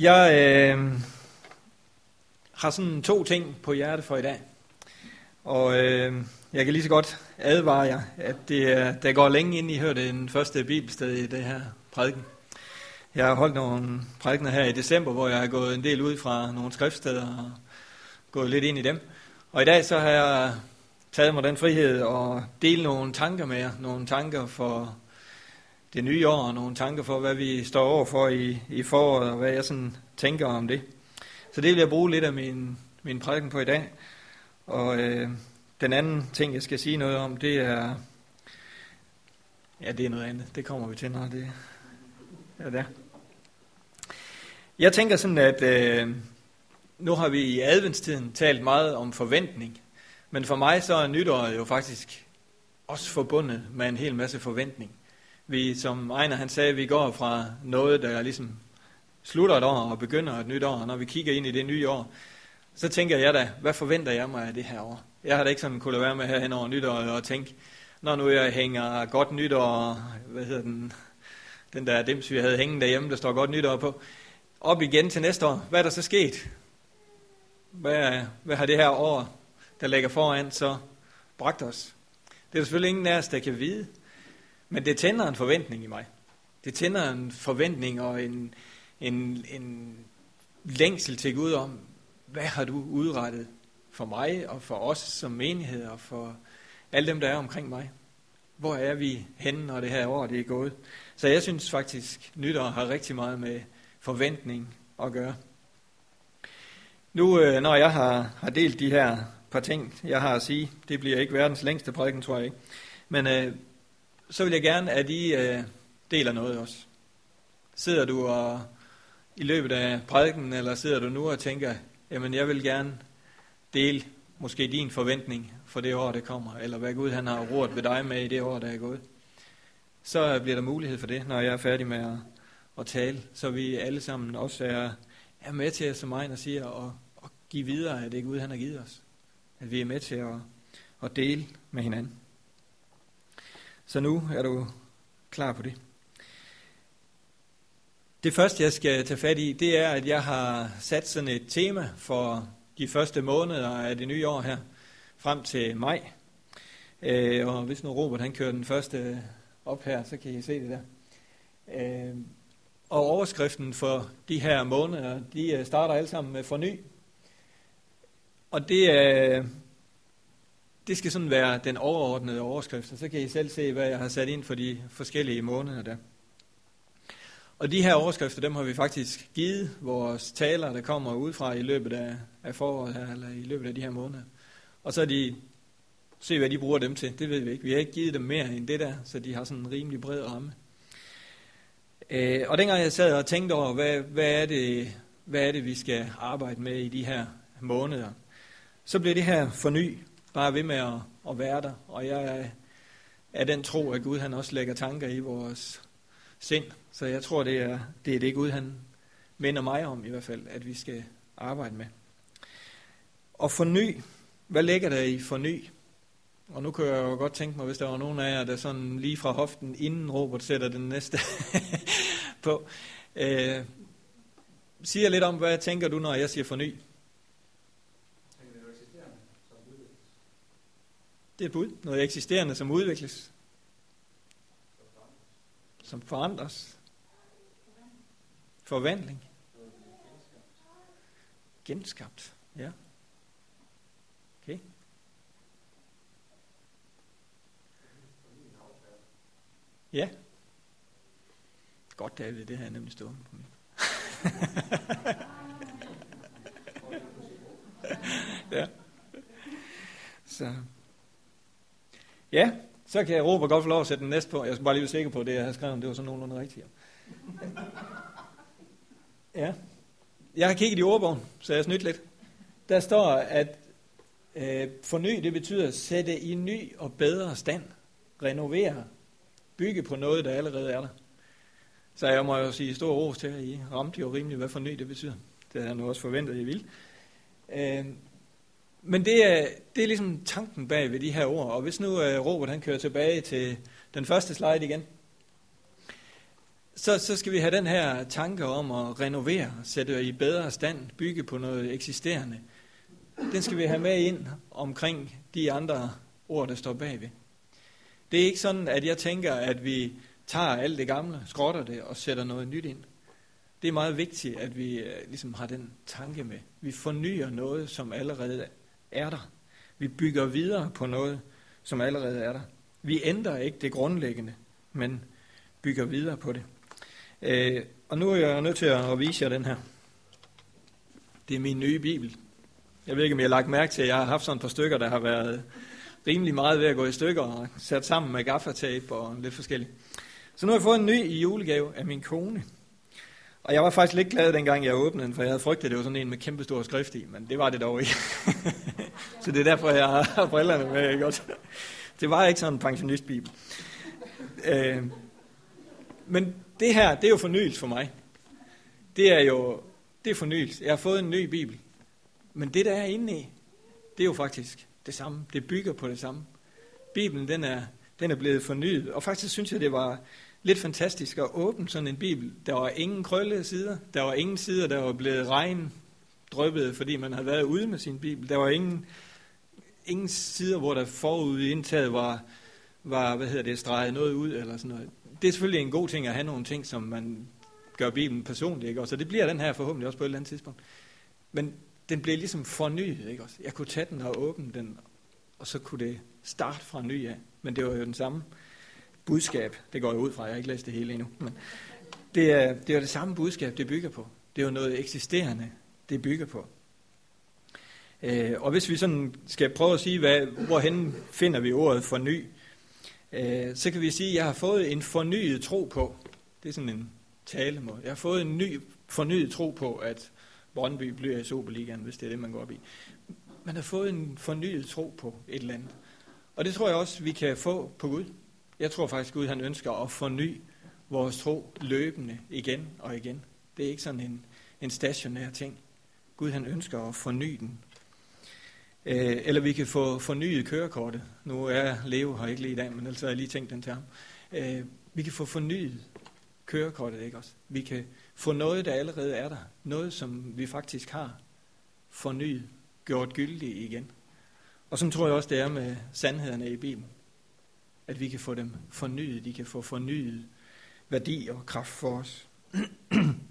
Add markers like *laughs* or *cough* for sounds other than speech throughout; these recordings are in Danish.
Jeg øh, har sådan to ting på hjerte for i dag. Og øh, jeg kan lige så godt advare jer, at det, det der går længe ind, I hørte den første bibelsted i det her prædiken. Jeg har holdt nogle prædikener her i december, hvor jeg har gået en del ud fra nogle skriftsteder og gået lidt ind i dem. Og i dag så har jeg taget mig den frihed og dele nogle tanker med jer. Nogle tanker for det nye år, og nogle tanker for, hvad vi står over for i, i foråret, og hvad jeg sådan tænker om det. Så det vil jeg bruge lidt af min, min prædiken på i dag. Og øh, den anden ting, jeg skal sige noget om, det er... Ja, det er noget andet. Det kommer vi til, når det er der. Jeg tænker sådan, at øh, nu har vi i adventstiden talt meget om forventning. Men for mig så er nytåret jo faktisk også forbundet med en hel masse forventning. Vi, som Ejner han sagde, vi går fra noget, der ligesom slutter et år og begynder et nyt år. Og når vi kigger ind i det nye år, så tænker jeg da, hvad forventer jeg mig af det her år? Jeg har da ikke sådan kunne lade være med her hen over nytår og tænke, når nu jeg hænger godt nytår, hvad hedder den, den der dims, vi havde hængende derhjemme, der står godt nytår på, op igen til næste år. Hvad er der så sket? Hvad, hvad har det her år, der ligger foran, så bragt os? Det er der selvfølgelig ingen af os, der kan vide. Men det tænder en forventning i mig. Det tænder en forventning og en, en, en længsel til Gud om, hvad har du udrettet for mig og for os som menighed og for alle dem, der er omkring mig? Hvor er vi henne, når det her år det er gået? Så jeg synes faktisk, nytår har rigtig meget med forventning at gøre. Nu, øh, når jeg har, har delt de her par ting, jeg har at sige, det bliver ikke verdens længste prædiken, tror jeg ikke. Men øh, så vil jeg gerne, at I øh, deler noget også. Sidder du og, i løbet af prædiken, eller sidder du nu og tænker, jamen jeg vil gerne dele måske din forventning for det år, der kommer, eller hvad Gud han har råd ved dig med i det år, der er gået. Så bliver der mulighed for det, når jeg er færdig med at, at tale, så vi alle sammen også er, er med til, som Ejner siger, at, at give videre af det Gud han har givet os. At vi er med til at, at dele med hinanden. Så nu er du klar på det. Det første, jeg skal tage fat i, det er, at jeg har sat sådan et tema for de første måneder af det nye år her, frem til maj. Øh, og hvis nu Robert han kører den første op her, så kan I se det der. Øh, og overskriften for de her måneder, de øh, starter alle sammen med forny. Og det er, det skal sådan være den overordnede overskrift, og så kan I selv se, hvad jeg har sat ind for de forskellige måneder der. Og de her overskrifter, dem har vi faktisk givet vores taler, der kommer ud fra i løbet af, af foråret her, eller i løbet af de her måneder. Og så er de, se hvad de bruger dem til, det ved vi ikke. Vi har ikke givet dem mere end det der, så de har sådan en rimelig bred ramme. Øh, og dengang jeg sad og tænkte over, hvad, hvad, er det, hvad er det, vi skal arbejde med i de her måneder, så blev det her forny bare ved med at, at være der. Og jeg er, er den tro, at Gud han også lægger tanker i vores sind. Så jeg tror, det er det, er det Gud han minder mig om i hvert fald, at vi skal arbejde med. Og forny, hvad ligger der i forny? Og nu kunne jeg jo godt tænke mig, hvis der var nogen af jer, der sådan lige fra hoften, inden Robert sætter den næste *laughs* på, øh, siger lidt om, hvad tænker du, når jeg siger forny? Det er et bud. Noget eksisterende, som udvikles. Som forandres. Forvandling. Genskabt. Ja. Okay. Ja. Godt, David. Det her nemlig stående på mig. *laughs* ja. Så. Ja, så kan jeg råbe godt få lov at sætte den næste på. Jeg skal bare lige være sikker på, at det, jeg har skrevet, det var sådan nogenlunde rigtigt. Ja. Jeg har kigget i ordbogen, så jeg har snydt lidt. Der står, at øh, forny, det betyder sætte i ny og bedre stand. Renovere. Bygge på noget, der allerede er der. Så jeg må jo sige stor ros til, at I ramte jo rimeligt, hvad forny det betyder. Det havde jeg nu også forventet, at I ville. Øh, men det er, det er ligesom tanken bag ved de her ord. Og hvis nu øh, Robert han kører tilbage til den første slide igen, så, så skal vi have den her tanke om at renovere, sætte i bedre stand, bygge på noget eksisterende. Den skal vi have med ind omkring de andre ord, der står bagved. Det er ikke sådan, at jeg tænker, at vi tager alt det gamle, skrotter det og sætter noget nyt ind. Det er meget vigtigt, at vi øh, ligesom har den tanke med. Vi fornyer noget, som allerede er der. Vi bygger videre på noget, som allerede er der. Vi ændrer ikke det grundlæggende, men bygger videre på det. Øh, og nu er jeg nødt til at vise jer den her. Det er min nye bibel. Jeg ved ikke, om jeg har lagt mærke til, at jeg har haft sådan et par stykker, der har været rimelig meget ved at gå i stykker og sat sammen med gaffatape og lidt forskelligt. Så nu har jeg fået en ny i julegave af min kone. Og jeg var faktisk lidt glad, dengang jeg åbnede den, for jeg havde frygtet, at det var sådan en med kæmpe stor skrift i, men det var det dog ikke. *laughs* så det er derfor, jeg har brillerne med. Ikke også? Det var ikke sådan en pensionistbibel. Øh, men det her, det er jo fornyelse for mig. Det er jo det er fornyelse. Jeg har fået en ny bibel. Men det, der er inde i, det er jo faktisk det samme. Det bygger på det samme. Bibelen, den er, den er blevet fornyet. Og faktisk synes jeg, det var lidt fantastisk at åbne sådan en bibel. Der var ingen krøllede sider. Der var ingen sider, der var blevet regn drøbet, fordi man havde været ude med sin bibel. Der var ingen, ingen sider, hvor der forud i indtaget var, var hvad hedder det, streget noget ud eller sådan noget. Det er selvfølgelig en god ting at have nogle ting, som man gør Bibelen personlig, ikke? Og så det bliver den her forhåbentlig også på et eller andet tidspunkt. Men den blev ligesom fornyet, ikke også? Jeg kunne tage den og åbne den, og så kunne det starte fra ny af. Men det var jo den samme budskab. Det går jeg ud fra, jeg har ikke læst det hele endnu. Men det er, det er det samme budskab, det bygger på. Det er jo noget eksisterende, det bygger på. Øh, og hvis vi sådan skal prøve at sige, hvad, hvorhen finder vi ordet forny, øh, så kan vi sige, at jeg har fået en fornyet tro på. Det er sådan en talemåde. Jeg har fået en ny fornyet tro på, at Brøndby bliver i Superligaen, hvis det er det, man går op i. Man har fået en fornyet tro på et eller andet. Og det tror jeg også, vi kan få på Gud. Jeg tror faktisk, Gud han ønsker at forny vores tro løbende igen og igen. Det er ikke sådan en, en stationær ting. Gud han ønsker at forny den. Øh, eller vi kan få fornyet kørekortet. Nu er Leo her ikke lige i dag, men ellers har jeg lige tænkt den til ham. Øh, vi kan få fornyet kørekortet, ikke også? Vi kan få noget, der allerede er der. Noget, som vi faktisk har fornyet, gjort gyldigt igen. Og så tror jeg også, det er med sandhederne i Bibelen. At vi kan få dem fornyet. De kan få fornyet værdi og kraft for os.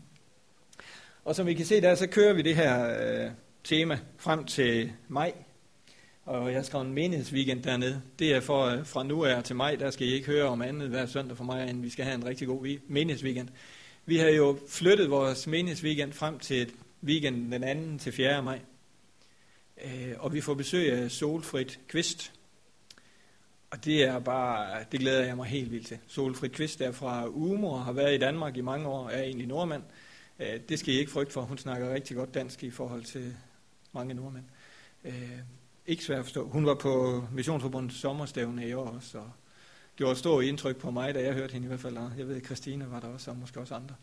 *clears throat* og som vi kan se der, så kører vi det her øh, tema frem til maj. Og jeg skrev en menighedsweekend dernede. Det er for, øh, fra nu af til maj, der skal I ikke høre om andet hver søndag for mig, end vi skal have en rigtig god menighedsweekend. Vi har jo flyttet vores menighedsweekend frem til weekenden den 2. til 4. maj. Øh, og vi får besøg af Solfrit Kvist. Og det er bare, det glæder jeg mig helt vildt til. Solfrit Kvist er fra Umo og har været i Danmark i mange år, er egentlig nordmand. Øh, det skal I ikke frygte for, hun snakker rigtig godt dansk i forhold til mange nordmænd. Øh, ikke svært at forstå. Hun var på Missionsforbundets sommerstævne i år også, og gjorde et stort indtryk på mig, da jeg hørte hende i hvert fald. Jeg ved, at Christine var der også, og måske også andre.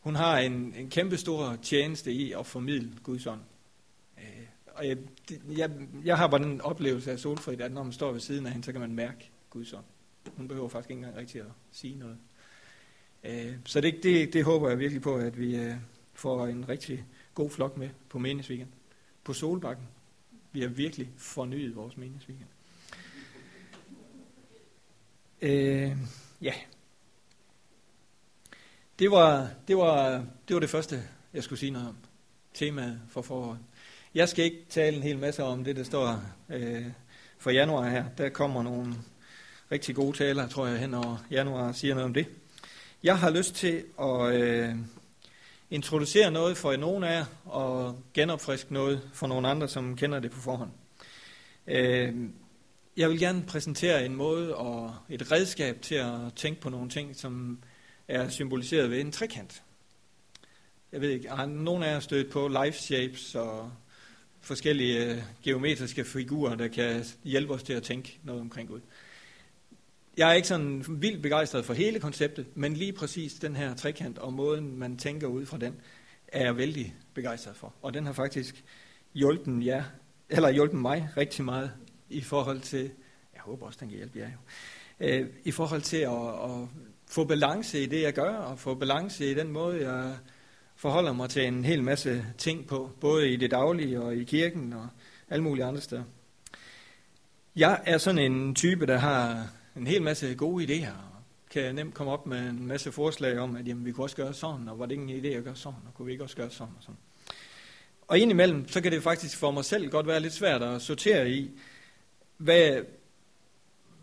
Hun har en, en kæmpe stor tjeneste i at formidle Guds ånd. Øh, og jeg, jeg, jeg har bare den oplevelse af Solfrid, at når man står ved siden af hende, så kan man mærke Guds ånd. Hun behøver faktisk ikke engang rigtig at sige noget. Øh, så det, det, det håber jeg virkelig på, at vi øh, får en rigtig god flok med på meningsweekend. På Solbakken. Vi har virkelig fornyet vores meningsweekend. Øh, ja. Det var, det, var, det var det første, jeg skulle sige noget om. Temaet for foråret. Jeg skal ikke tale en hel masse om det, der står øh, for januar her. Der kommer nogle rigtig gode taler, tror jeg, hen over januar siger noget om det. Jeg har lyst til at øh, introducere noget for nogle af jer, og genopfriske noget for nogle andre, som kender det på forhånd. Øh, jeg vil gerne præsentere en måde og et redskab til at tænke på nogle ting, som er symboliseret ved en trekant. Jeg ved ikke, har nogen af jer stødt på life shapes og forskellige øh, geometriske figurer, der kan hjælpe os til at tænke noget omkring Gud. Jeg er ikke sådan vildt begejstret for hele konceptet, men lige præcis den her trekant og måden, man tænker ud fra den, er jeg vældig begejstret for. Og den har faktisk hjulpet, jer, eller hjulpet mig rigtig meget i forhold til, jeg håber også, den kan hjælpe jer jo, øh, i forhold til at, at få balance i det, jeg gør, og få balance i den måde, jeg forholder mig til en hel masse ting på, både i det daglige og i kirken og alle mulige andre steder. Jeg er sådan en type, der har en hel masse gode idéer, og kan nemt komme op med en masse forslag om, at jamen, vi kunne også gøre sådan, og var det ingen idé at gøre sådan, og kunne vi ikke også gøre sådan og sådan. Og indimellem, så kan det faktisk for mig selv godt være lidt svært at sortere i, hvad,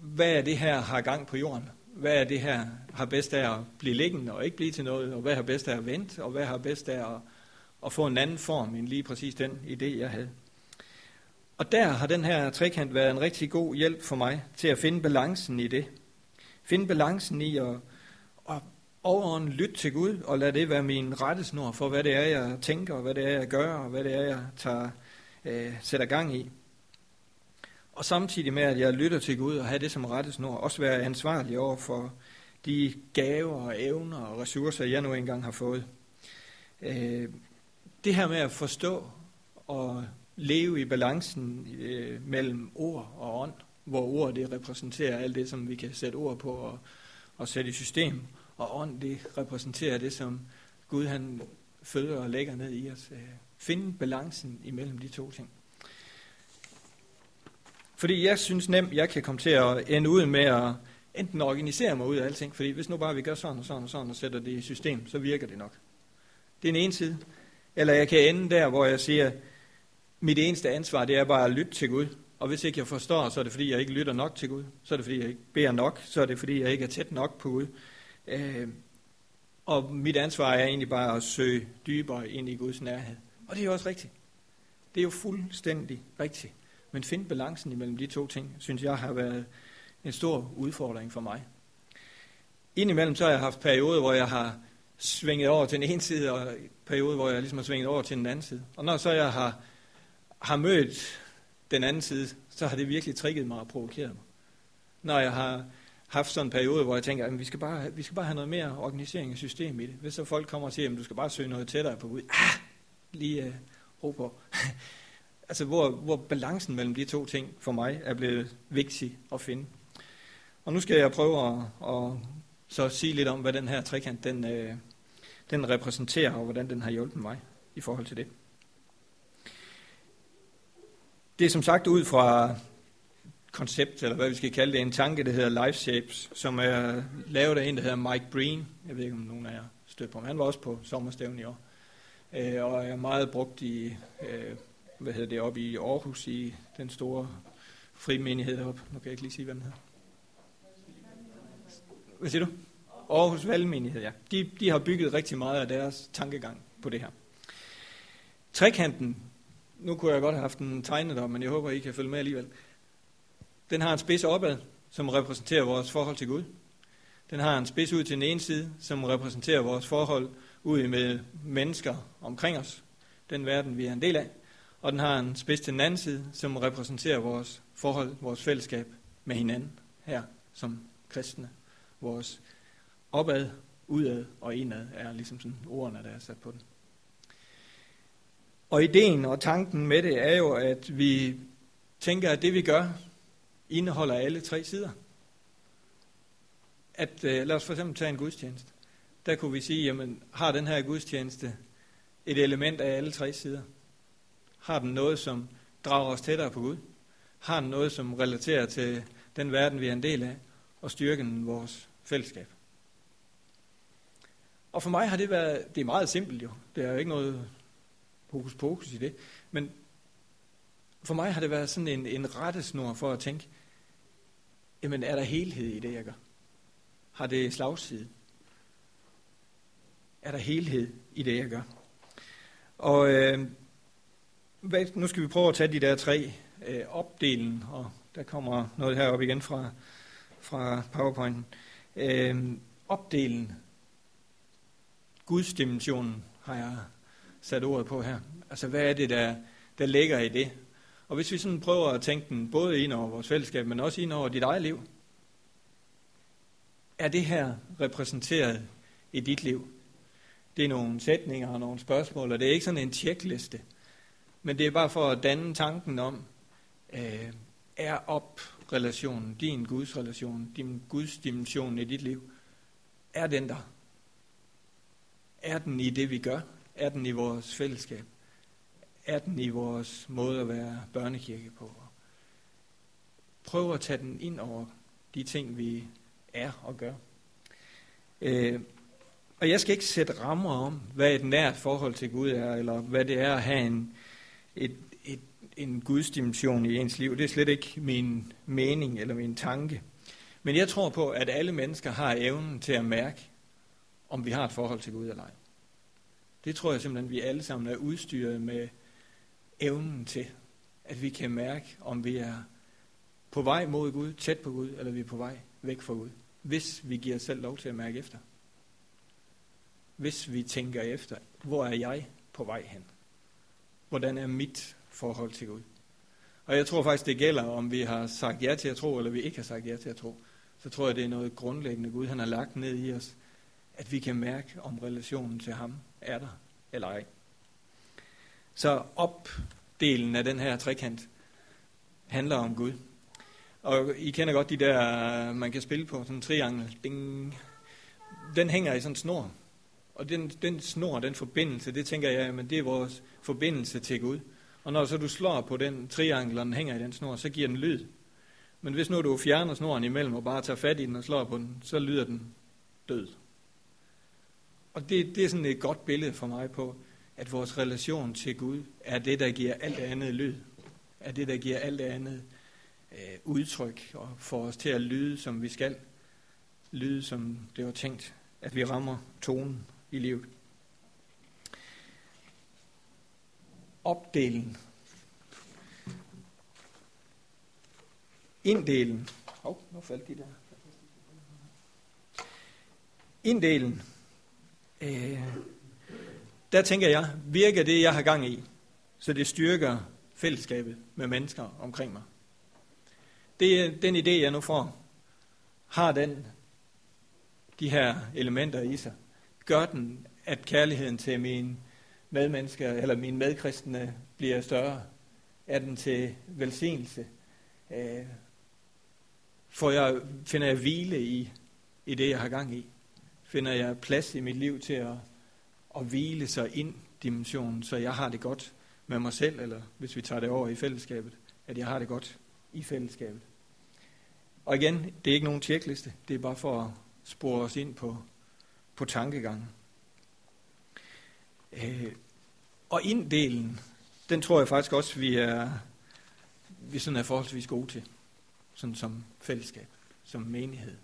hvad er det her har gang på jorden? Hvad er det her har bedst af at blive liggende og ikke blive til noget? Og hvad har bedst af at vente? Og hvad har bedst af at, at få en anden form end lige præcis den idé, jeg havde? Og der har den her trekant været en rigtig god hjælp for mig til at finde balancen i det. Finde balancen i at, at overordne lytte til Gud, og lade det være min rettesnor for, hvad det er, jeg tænker, og hvad det er, jeg gør, og hvad det er, jeg tager, øh, sætter gang i. Og samtidig med, at jeg lytter til Gud og har det som rettesnor, også være ansvarlig over for de gaver og evner og ressourcer, jeg nu engang har fået. Øh, det her med at forstå og leve i balancen øh, mellem ord og ånd, hvor ord det repræsenterer alt det, som vi kan sætte ord på og, og sætte i system, og ånd det repræsenterer det, som Gud han føder og lægger ned i os. Øh, finde balancen imellem de to ting. Fordi jeg synes nemt, jeg kan komme til at ende ud med at enten organisere mig ud af alting, fordi hvis nu bare vi gør sådan og sådan og sådan og sætter det i system, så virker det nok. Det er en ene side. Eller jeg kan ende der, hvor jeg siger, mit eneste ansvar, det er bare at lytte til Gud. Og hvis ikke jeg forstår, så er det fordi, jeg ikke lytter nok til Gud. Så er det fordi, jeg ikke beder nok. Så er det fordi, jeg ikke er tæt nok på Gud. Øh, og mit ansvar er egentlig bare at søge dybere ind i Guds nærhed. Og det er jo også rigtigt. Det er jo fuldstændig rigtigt. Men finde balancen imellem de to ting, synes jeg har været en stor udfordring for mig. Indimellem så har jeg haft perioder, hvor jeg har svinget over til den ene side, og perioder, hvor jeg ligesom har svinget over til den anden side. Og når så jeg har, har mødt den anden side, så har det virkelig trigget mig og provokeret mig. Når jeg har haft sådan en periode, hvor jeg tænker, at vi skal, bare, vi skal bare have noget mere organisering af system i det. Hvis så folk kommer og siger, at du skal bare søge noget tættere på Gud, ah, lige uh, ro på. *laughs* altså hvor, hvor balancen mellem de to ting for mig er blevet vigtig at finde. Og nu skal jeg prøve at, at så sige lidt om, hvad den her trekant den, øh, den repræsenterer, og hvordan den har hjulpet mig i forhold til det. Det er som sagt ud fra koncept, eller hvad vi skal kalde det, en tanke, der hedder Life Shapes, som er lavet af en, der hedder Mike Breen. Jeg ved ikke, om nogen af jer støtter på ham. Han var også på sommerstævn i år. Øh, og er meget brugt i øh, hvad hedder det, oppe i Aarhus i den store frimenighed deroppe. Nu kan jeg ikke lige sige, hvad den hedder. Hvad siger du? Aarhus Valgmenighed, ja. De, de har bygget rigtig meget af deres tankegang på det her. Trekanten, nu kunne jeg godt have haft den tegnet op, men jeg håber, I kan følge med alligevel. Den har en spids opad, som repræsenterer vores forhold til Gud. Den har en spids ud til den ene side, som repræsenterer vores forhold ud med mennesker omkring os, den verden, vi er en del af og den har en spids til den anden side, som repræsenterer vores forhold, vores fællesskab med hinanden her som kristne. Vores opad, udad og indad er ligesom sådan ordene, der er sat på den. Og ideen og tanken med det er jo, at vi tænker, at det vi gør, indeholder alle tre sider. At, øh, lad os for eksempel tage en gudstjeneste. Der kunne vi sige, jamen har den her gudstjeneste et element af alle tre sider? Har den noget, som drager os tættere på Gud? Har den noget, som relaterer til den verden, vi er en del af, og styrken vores fællesskab? Og for mig har det været, det er meget simpelt jo, det er jo ikke noget hokus pokus i det, men for mig har det været sådan en, en rettesnor for at tænke, jamen er der helhed i det, jeg gør? Har det slagside? Er der helhed i det, jeg gør? Og øh, hvad, nu skal vi prøve at tage de der tre øh, opdelen, og der kommer noget herop igen fra, fra PowerPointen. Øh, opdelen, gudsdimensionen har jeg sat ordet på her. Altså hvad er det, der, der ligger i det? Og hvis vi sådan prøver at tænke den både ind over vores fællesskab, men også ind over dit eget liv, er det her repræsenteret i dit liv? Det er nogle sætninger og nogle spørgsmål, og det er ikke sådan en tjekliste. Men det er bare for at danne tanken om, øh, er op relationen, din Guds relation, din Guds dimension i dit liv, er den der? Er den i det, vi gør? Er den i vores fællesskab? Er den i vores måde at være børnekirke på? Prøv at tage den ind over de ting, vi er og gør. Øh, og jeg skal ikke sætte rammer om, hvad et nært forhold til Gud er, eller hvad det er at have en, et, et, en gudsdimension i ens liv. Det er slet ikke min mening eller min tanke. Men jeg tror på, at alle mennesker har evnen til at mærke, om vi har et forhold til Gud eller ej. Det tror jeg simpelthen, at vi alle sammen er udstyret med evnen til, at vi kan mærke, om vi er på vej mod Gud, tæt på Gud, eller vi er på vej væk fra Gud. Hvis vi giver os selv lov til at mærke efter. Hvis vi tænker efter, hvor er jeg på vej hen? Hvordan er mit forhold til Gud? Og jeg tror faktisk, det gælder, om vi har sagt ja til at tro, eller vi ikke har sagt ja til at tro. Så tror jeg, det er noget grundlæggende, Gud han har lagt ned i os, at vi kan mærke, om relationen til ham er der eller ej. Så opdelen af den her trekant handler om Gud. Og I kender godt de der, man kan spille på, sådan en triangel. Ding. Den hænger i sådan en snor. Og den, den snor, den forbindelse, det tænker jeg, men det er vores forbindelse til Gud. Og når så du slår på den triangel, og den hænger i den snor, så giver den lyd. Men hvis nu du fjerner snoren imellem og bare tager fat i den og slår på den, så lyder den død. Og det, det er sådan et godt billede for mig på, at vores relation til Gud er det, der giver alt andet lyd. Er det, der giver alt andet øh, udtryk og får os til at lyde, som vi skal. Lyde, som det var tænkt, at vi rammer tonen i livet. Opdelen. Inddelen. Hov, oh, nu faldt de der. Inddelen. Øh, der tænker jeg, virker det, jeg har gang i, så det styrker fællesskabet med mennesker omkring mig. Det er den idé, jeg nu får. Har den de her elementer i sig? Gør den, at kærligheden til mine medmennesker, eller mine medkristne, bliver større? Er den til velsignelse? Øh, får jeg, finder jeg hvile i, i det, jeg har gang i? Finder jeg plads i mit liv til at, at hvile sig ind dimensionen, så jeg har det godt med mig selv, eller hvis vi tager det over i fællesskabet, at jeg har det godt i fællesskabet. Og igen, det er ikke nogen tjekliste, det er bare for at spore os ind på, på tankegangen. Øh, og inddelen, den tror jeg faktisk også, vi er, vi sådan er forholdsvis gode til, sådan som fællesskab, som menighed.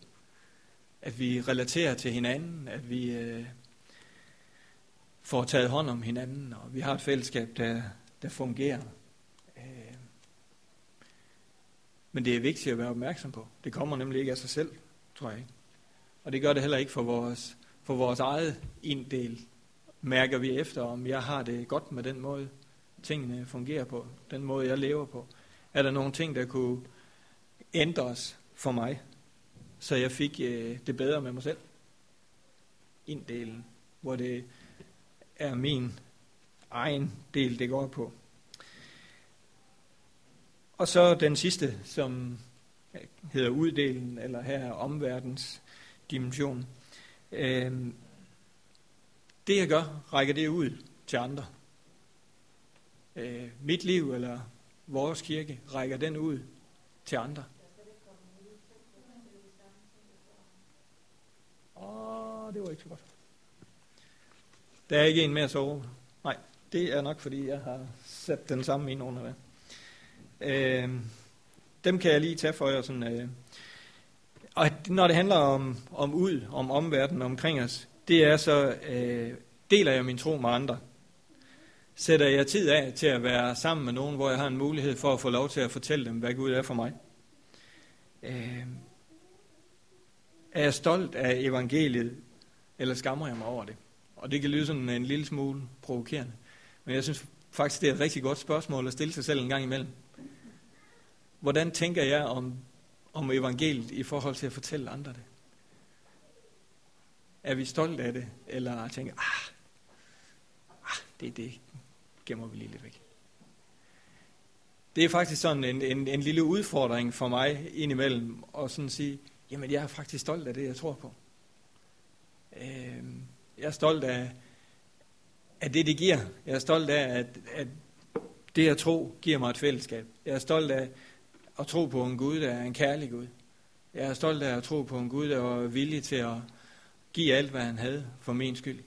At vi relaterer til hinanden, at vi øh, får taget hånd om hinanden, og vi har et fællesskab, der, der fungerer. Øh, men det er vigtigt at være opmærksom på. Det kommer nemlig ikke af sig selv, tror jeg ikke. Og det gør det heller ikke for vores, for vores eget inddel. Mærker vi efter, om jeg har det godt med den måde, tingene fungerer på, den måde, jeg lever på. Er der nogle ting, der kunne ændres for mig, så jeg fik øh, det bedre med mig selv? Inddelen, hvor det er min egen del, det går på. Og så den sidste, som hedder uddelen, eller her er omverdens dimension. Øh, det jeg gør, rækker det ud til andre. Øh, mit liv eller vores kirke, rækker den ud til andre. Det var ikke så godt. Der er ikke en mere at sove. Nej, det er nok fordi, jeg har sat den samme ind under hvad. Øh, dem kan jeg lige tage for jer. Sådan, øh. Og når det handler om, om ud, om omverdenen omkring os, det er så, øh, deler jeg min tro med andre. Sætter jeg tid af til at være sammen med nogen, hvor jeg har en mulighed for at få lov til at fortælle dem, hvad Gud er for mig. Øh, er jeg stolt af evangeliet, eller skammer jeg mig over det? Og det kan lyde sådan en lille smule provokerende. Men jeg synes faktisk, det er et rigtig godt spørgsmål at stille sig selv en gang imellem. Hvordan tænker jeg om, om evangeliet i forhold til at fortælle andre det? Er vi stolte af det? Eller tænker, ah, ah det, det gemmer vi lige lidt væk. Det er faktisk sådan en, en, en lille udfordring for mig indimellem at sådan sige, jamen jeg er faktisk stolt af det, jeg tror på. Øh, jeg er stolt af, af det, det giver. Jeg er stolt af, at, at det at tro giver mig et fællesskab. Jeg er stolt af at tro på en Gud, der er en kærlig Gud. Jeg er stolt af at tro på en Gud, der var villig til at give alt, hvad han havde for min skyld.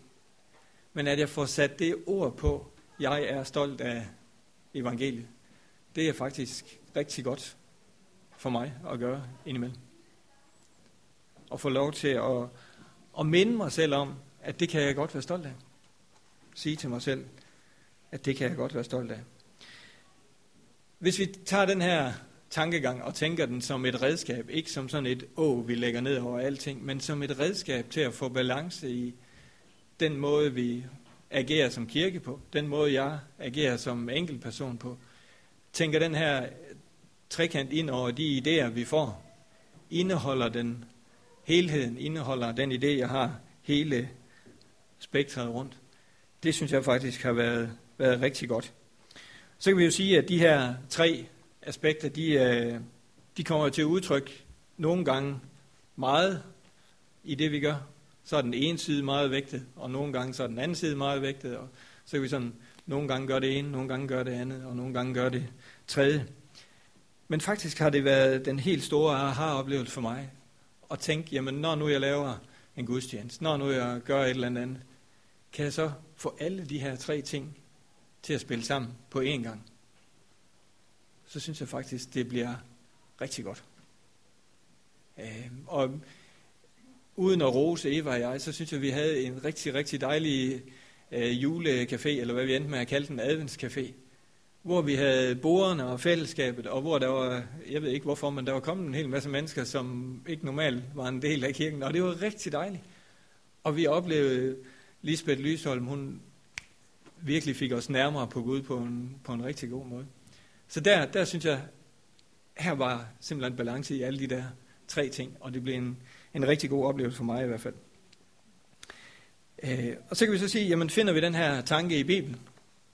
Men at jeg får sat det ord på, jeg er stolt af evangeliet, det er faktisk rigtig godt for mig at gøre indimellem. Og få lov til at, og minde mig selv om, at det kan jeg godt være stolt af. Sige til mig selv, at det kan jeg godt være stolt af. Hvis vi tager den her tankegang og tænker den som et redskab, ikke som sådan et å, vi lægger ned over alting, men som et redskab til at få balance i den måde, vi agerer som kirke på, den måde, jeg agerer som enkeltperson på. Tænker den her trekant ind over de idéer, vi får, indeholder den helheden, indeholder den idé, jeg har hele spektret rundt. Det synes jeg faktisk har været, været rigtig godt. Så kan vi jo sige, at de her tre aspekter, de, øh, de kommer til udtryk nogle gange meget i det, vi gør. Så er den ene side meget vægtet, og nogle gange så er den anden side meget vægtet, og så kan vi sådan nogle gange gøre det ene, nogle gange gøre det andet, og nogle gange gøre det tredje. Men faktisk har det været den helt store aha-oplevelse for mig, at tænke, jamen når nu jeg laver en gudstjeneste, når nu jeg gør et eller andet, kan jeg så få alle de her tre ting til at spille sammen på én gang? Så synes jeg faktisk, det bliver rigtig godt. Øh, og uden at rose Eva og jeg, så synes jeg, vi havde en rigtig, rigtig dejlig øh, julecafé, eller hvad vi endte med at kalde den, adventscafé, hvor vi havde bordene og fællesskabet, og hvor der var, jeg ved ikke hvorfor, men der var kommet en hel masse mennesker, som ikke normalt var en del af kirken, og det var rigtig dejligt. Og vi oplevede Lisbeth Lysholm, hun virkelig fik os nærmere på Gud på en, på en rigtig god måde. Så der, der synes jeg, her var simpelthen balance i alle de der tre ting, og det blev en, en rigtig god oplevelse for mig i hvert fald. Øh, og så kan vi så sige, jamen finder vi den her tanke i Bibelen?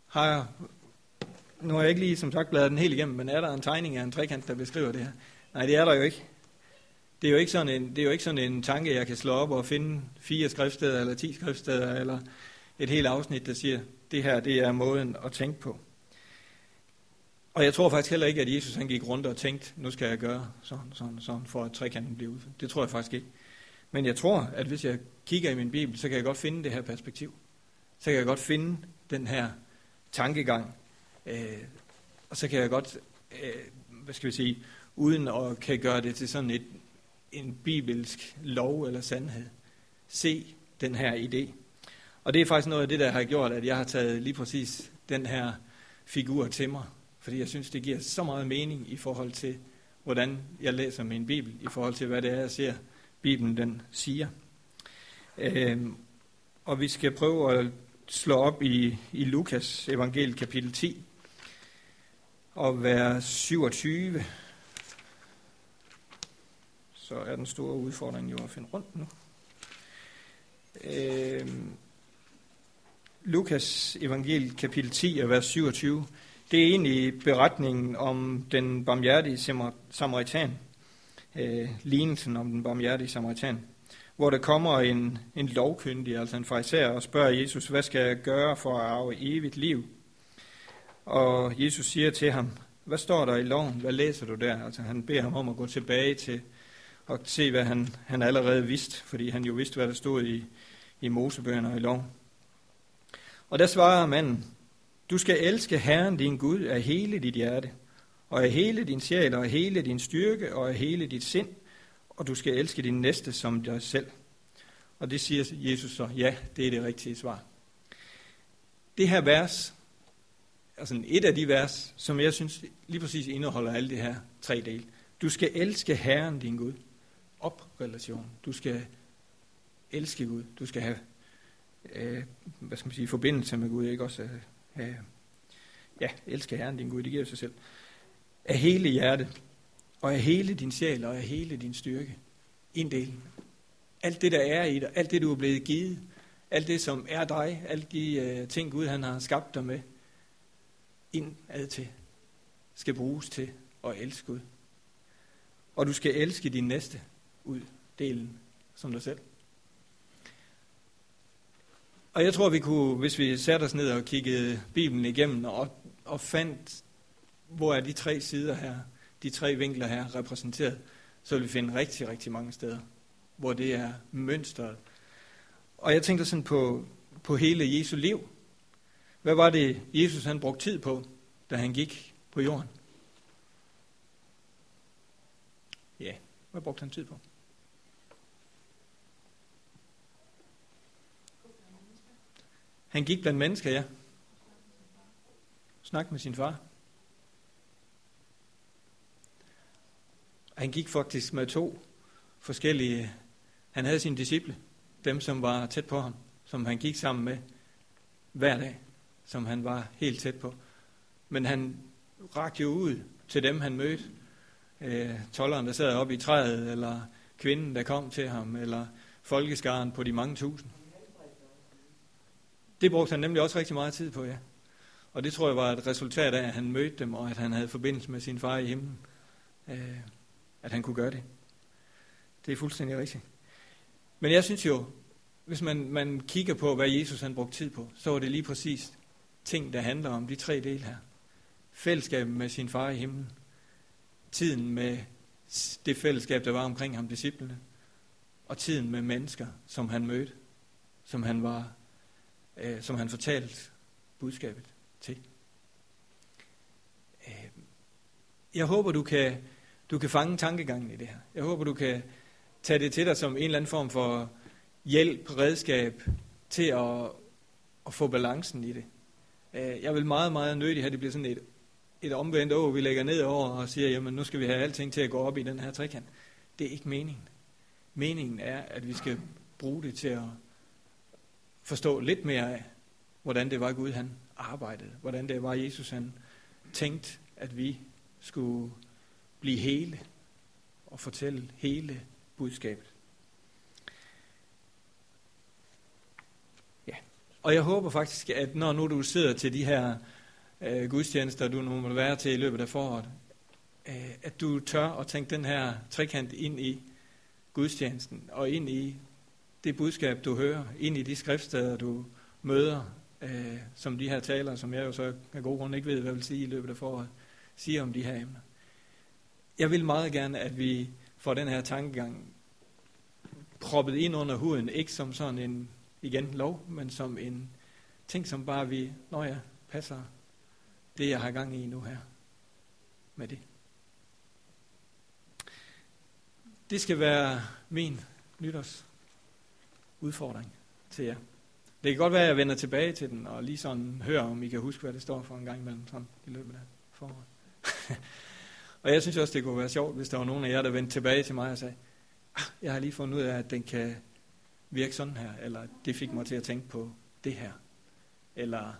Har nu har jeg ikke lige som sagt bladret den helt igennem, men er der en tegning af en trekant, der beskriver det her? Nej, det er der jo ikke. Det er jo ikke sådan en, det er jo ikke sådan en tanke, jeg kan slå op og finde fire skriftsteder eller ti skriftsteder, eller et helt afsnit, der siger, det her det er måden at tænke på. Og jeg tror faktisk heller ikke, at Jesus han gik rundt og tænkte, nu skal jeg gøre sådan, sådan, sådan, for at trekanten bliver ud. Det tror jeg faktisk ikke. Men jeg tror, at hvis jeg kigger i min bibel, så kan jeg godt finde det her perspektiv. Så kan jeg godt finde den her tankegang. Øh, og så kan jeg godt, øh, hvad skal vi sige, uden at kan gøre det til sådan et, en bibelsk lov eller sandhed, se den her idé. Og det er faktisk noget af det, der har gjort, at jeg har taget lige præcis den her figur til mig fordi jeg synes, det giver så meget mening i forhold til, hvordan jeg læser min bibel, i forhold til, hvad det er, jeg ser, Bibelen den siger. Øhm, og vi skal prøve at slå op i, i Lukas evangel kapitel 10 og vers 27. Så er den store udfordring jo at finde rundt nu. Øh, Lukas evangeliet kapitel 10 og vers 27 det er egentlig beretningen om den barmhjertige samaritan, øh, lignelsen om den barmhjertige samaritan, hvor der kommer en, en lovkyndig, altså en fariser, og spørger Jesus, hvad skal jeg gøre for at arve evigt liv? Og Jesus siger til ham, hvad står der i loven? Hvad læser du der? Altså han beder ham om at gå tilbage til og se, hvad han, han allerede vidste, fordi han jo vidste, hvad der stod i, i Mosebøgerne og i loven. Og der svarer manden, du skal elske Herren din Gud af hele dit hjerte, og af hele din sjæl, og af hele din styrke, og af hele dit sind, og du skal elske din næste som dig selv. Og det siger Jesus så, ja, det er det rigtige svar. Det her vers, altså et af de vers, som jeg synes lige præcis indeholder alle de her tre dele. Du skal elske Herren din Gud. Op-relation. Du skal elske Gud. Du skal have, øh, hvad skal man sige, forbindelse med Gud, ikke også Øh, øh ja, elske Herren din Gud, det giver sig selv. Af hele hjertet, og af hele din sjæl, og af hele din styrke. En del. Alt det, der er i dig, alt det, du er blevet givet, alt det, som er dig, alt de øh, ting, Gud han har skabt dig med, indad til, skal bruges til at elske Gud. Og du skal elske din næste ud, delen, som dig selv. Og jeg tror, vi kunne, hvis vi satte os ned og kiggede Bibelen igennem og, og fandt, hvor er de tre sider her, de tre vinkler her repræsenteret, så vil vi finde rigtig, rigtig mange steder, hvor det er mønstret. Og jeg tænkte sådan på, på hele Jesu liv. Hvad var det, Jesus han brugte tid på, da han gik på jorden? Ja, hvad brugte han tid på? Han gik blandt mennesker, ja. Snak med sin far. Han gik faktisk med to forskellige... Han havde sine disciple, dem som var tæt på ham, som han gik sammen med hver dag, som han var helt tæt på. Men han rakte jo ud til dem, han mødte. Øh, tolleren, der sad oppe i træet, eller kvinden, der kom til ham, eller folkeskaren på de mange tusind. Det brugte han nemlig også rigtig meget tid på, ja. Og det tror jeg var et resultat af, at han mødte dem, og at han havde forbindelse med sin far i himlen. Øh, at han kunne gøre det. Det er fuldstændig rigtigt. Men jeg synes jo, hvis man, man kigger på, hvad Jesus han brugte tid på, så var det lige præcis ting, der handler om de tre dele her. Fællesskabet med sin far i himlen. Tiden med det fællesskab, der var omkring ham, disciplene. Og tiden med mennesker, som han mødte, som han var øh, som han fortalte budskabet til. Øh, jeg håber, du kan, du kan fange tankegangen i det her. Jeg håber, du kan tage det til dig som en eller anden form for hjælp, redskab til at, at få balancen i det. Øh, jeg vil meget, meget nødig have, det bliver sådan et, et omvendt år, vi lægger ned over og siger, jamen nu skal vi have alting til at gå op i den her trekant. Det er ikke meningen. Meningen er, at vi skal bruge det til at forstå lidt mere af, hvordan det var Gud han arbejdede, hvordan det var Jesus han tænkte, at vi skulle blive hele og fortælle hele budskabet. Og jeg håber faktisk, at når nu du sidder til de her øh, gudstjenester, du nu må være til i løbet af foråret, øh, at du tør at tænke den her trekant ind i gudstjenesten og ind i det budskab, du hører, ind i de skriftsteder, du møder, øh, som de her taler, som jeg jo så af god grund ikke ved, hvad jeg vil sige i løbet af foråret, siger om de her emner. Jeg vil meget gerne, at vi får den her tankegang proppet ind under huden, ikke som sådan en, igen, lov, men som en ting, som bare vi, når jeg passer det, jeg har gang i nu her med det. Det skal være min nytårs udfordring til jer. Det kan godt være, at jeg vender tilbage til den, og lige sådan hører, om I kan huske, hvad det står for en gang imellem sådan, i løbet af foråret. *laughs* og jeg synes også, det kunne være sjovt, hvis der var nogen af jer, der vendte tilbage til mig og sagde, ah, jeg har lige fundet ud af, at den kan virke sådan her, eller det fik mig til at tænke på det her. Eller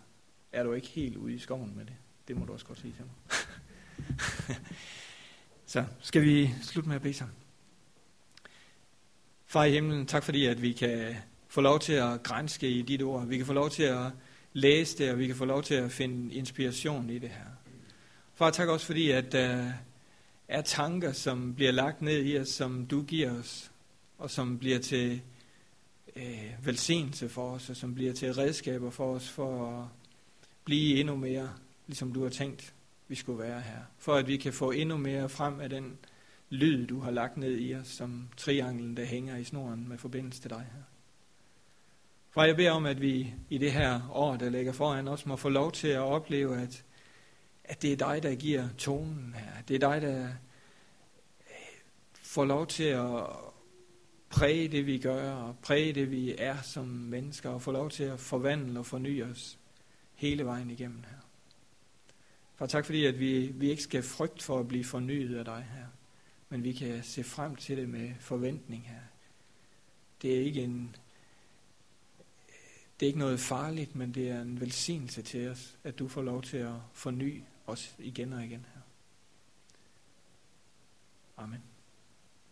er du ikke helt ude i skoven med det? Det må du også godt sige til mig. *laughs* Så skal vi slutte med at bede sammen. Far i himlen, tak fordi, at vi kan få lov til at grænske i dit ord. Vi kan få lov til at læse det, og vi kan få lov til at finde inspiration i det her. Far, tak også fordi, at der er tanker, som bliver lagt ned i os, som du giver os, og som bliver til øh, velsignelse for os, og som bliver til redskaber for os, for at blive endnu mere, ligesom du har tænkt, vi skulle være her. For at vi kan få endnu mere frem af den lyd, du har lagt ned i os, som trianglen, der hænger i snoren med forbindelse til dig her. For jeg beder om, at vi i det her år, der ligger foran os, må få lov til at opleve, at, at det er dig, der giver tonen her. Det er dig, der øh, får lov til at præge det, vi gør, og præge det, vi er som mennesker, og få lov til at forvandle og forny os hele vejen igennem her. Far, tak fordi, at vi, vi ikke skal frygte for at blive fornyet af dig her men vi kan se frem til det med forventning her. Det er ikke en det er ikke noget farligt, men det er en velsignelse til os, at du får lov til at forny os igen og igen her. Amen.